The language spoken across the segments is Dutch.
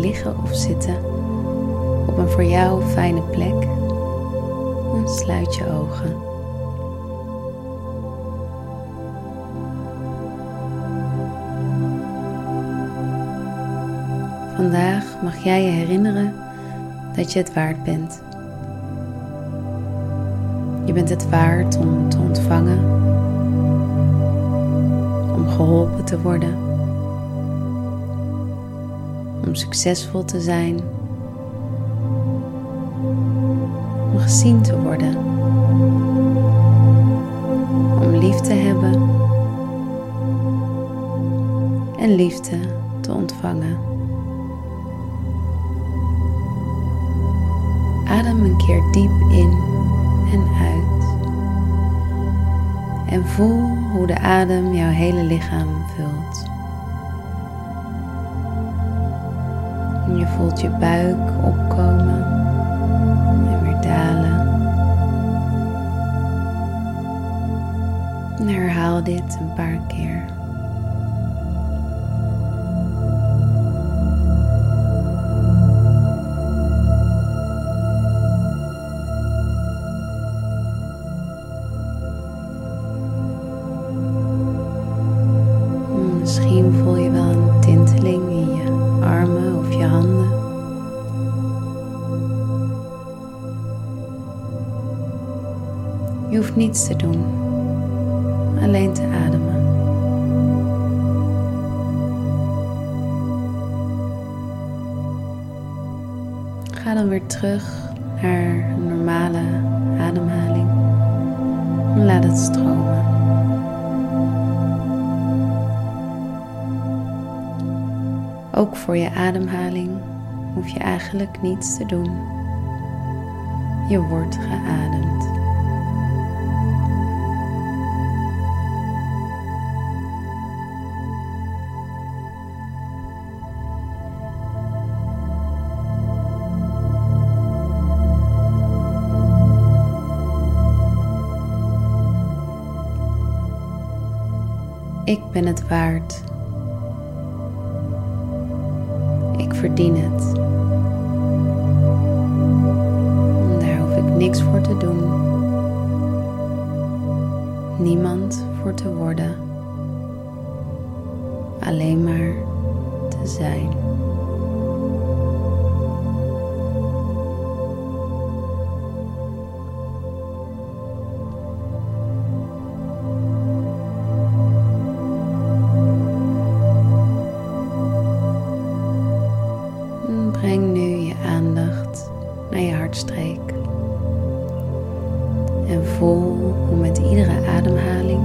liggen of zitten op een voor jou fijne plek. En sluit je ogen. Vandaag mag jij je herinneren dat je het waard bent. Je bent het waard om te ontvangen, om geholpen te worden, om succesvol te zijn, om gezien te worden, om lief te hebben en liefde te ontvangen. Adem een keer diep in en uit. En voel hoe de adem jouw hele lichaam vult. Je voelt je buik opkomen en weer dalen. En herhaal dit een paar keer. Hoeft niets te doen, alleen te ademen. Ga dan weer terug naar normale ademhaling en laat het stromen. Ook voor je ademhaling hoef je eigenlijk niets te doen. Je wordt geademd. Ben het waard. Ik verdien het. Daar hoef ik niks voor te doen. Niemand voor te worden. Alleen maar te zijn. Met iedere ademhaling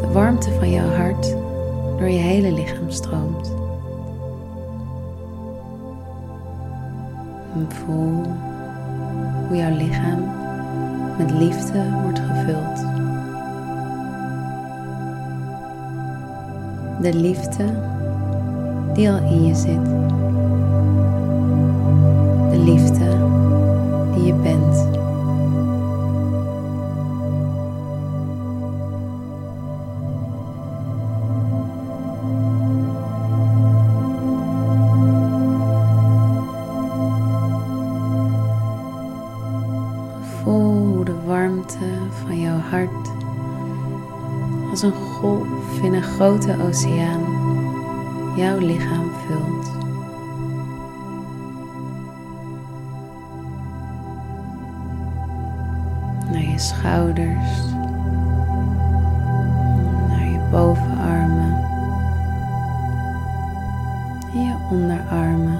de warmte van jouw hart door je hele lichaam stroomt. En voel hoe jouw lichaam met liefde wordt gevuld. De liefde die al in je zit de liefde hart als een golf in een grote oceaan jouw lichaam vult. naar je schouders, naar je bovenarmen, en je onderarmen,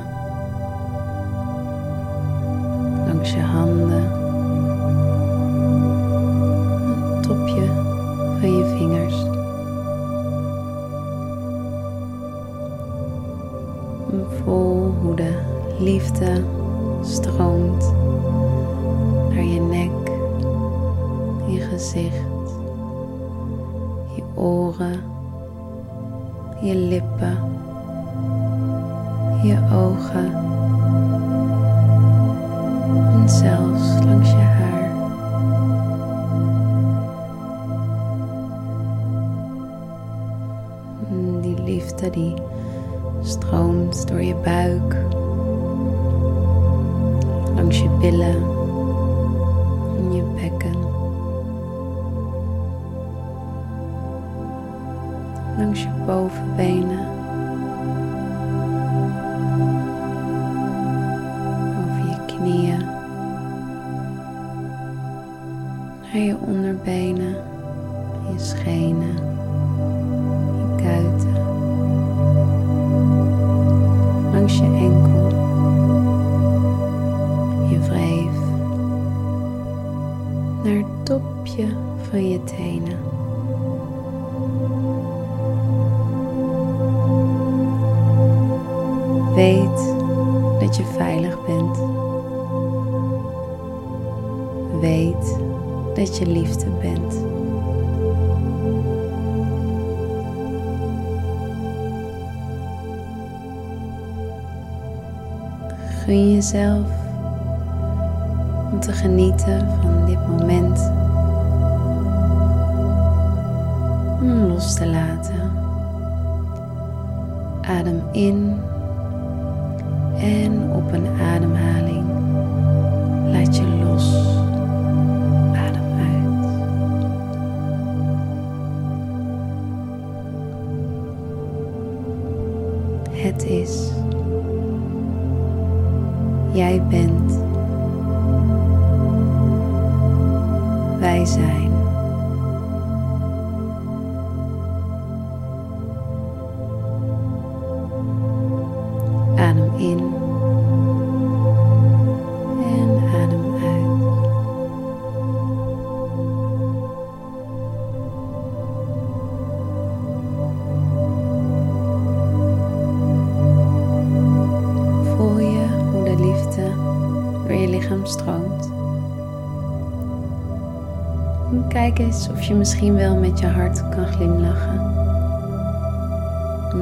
voel hoe de liefde stroomt naar je nek je gezicht, je oren, je lippen, je ogen en zelfs langs je haar. Die liefde die stroomt door je buik. Langs je billen en je bekken, langs je bovenbenen, over je knieën, naar je onderbenen, je schenen, Weet dat je veilig bent. Weet dat je liefde bent. Gun jezelf om te genieten van dit moment. Om los te laten. Adem in en op een ademhaling laat je los. Adem uit. Het is. Jij bent. Door je lichaam stroomt. En kijk eens of je misschien wel met je hart kan glimlachen.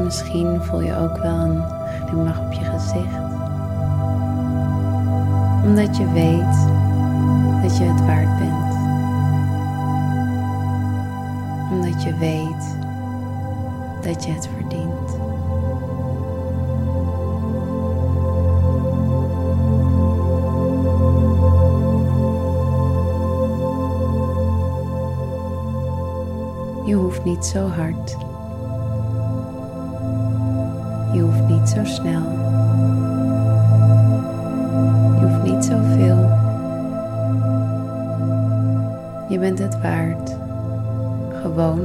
Misschien voel je ook wel een glimlach op je gezicht. Omdat je weet dat je het waard bent. Omdat je weet dat je het verdient. Je hoeft niet zo hard. Je hoeft niet zo snel. Je hoeft niet zoveel. Je bent het waard. Gewoon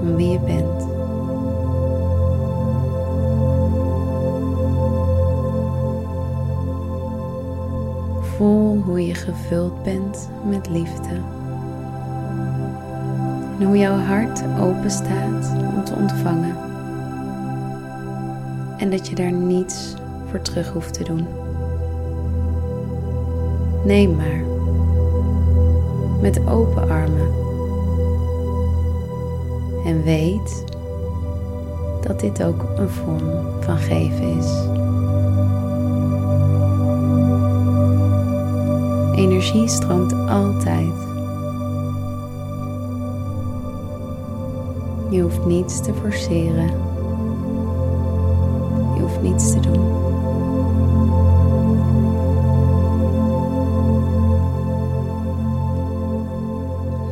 om wie je bent. Voel hoe je gevuld bent met liefde. En hoe jouw hart open staat om te ontvangen. En dat je daar niets voor terug hoeft te doen. Neem maar. Met open armen. En weet dat dit ook een vorm van geven is. Energie stroomt altijd. Je hoeft niets te forceren. Je hoeft niets te doen.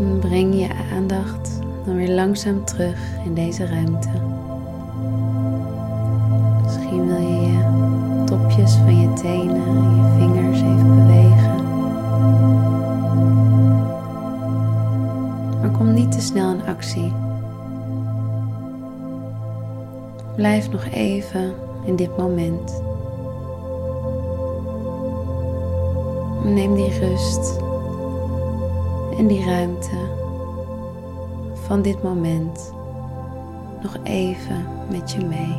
En breng je aandacht dan weer langzaam terug in deze ruimte. Misschien wil je je topjes van je tenen en je vingers even bewegen. Maar kom niet te snel in actie. Blijf nog even in dit moment. Neem die rust en die ruimte van dit moment nog even met je mee.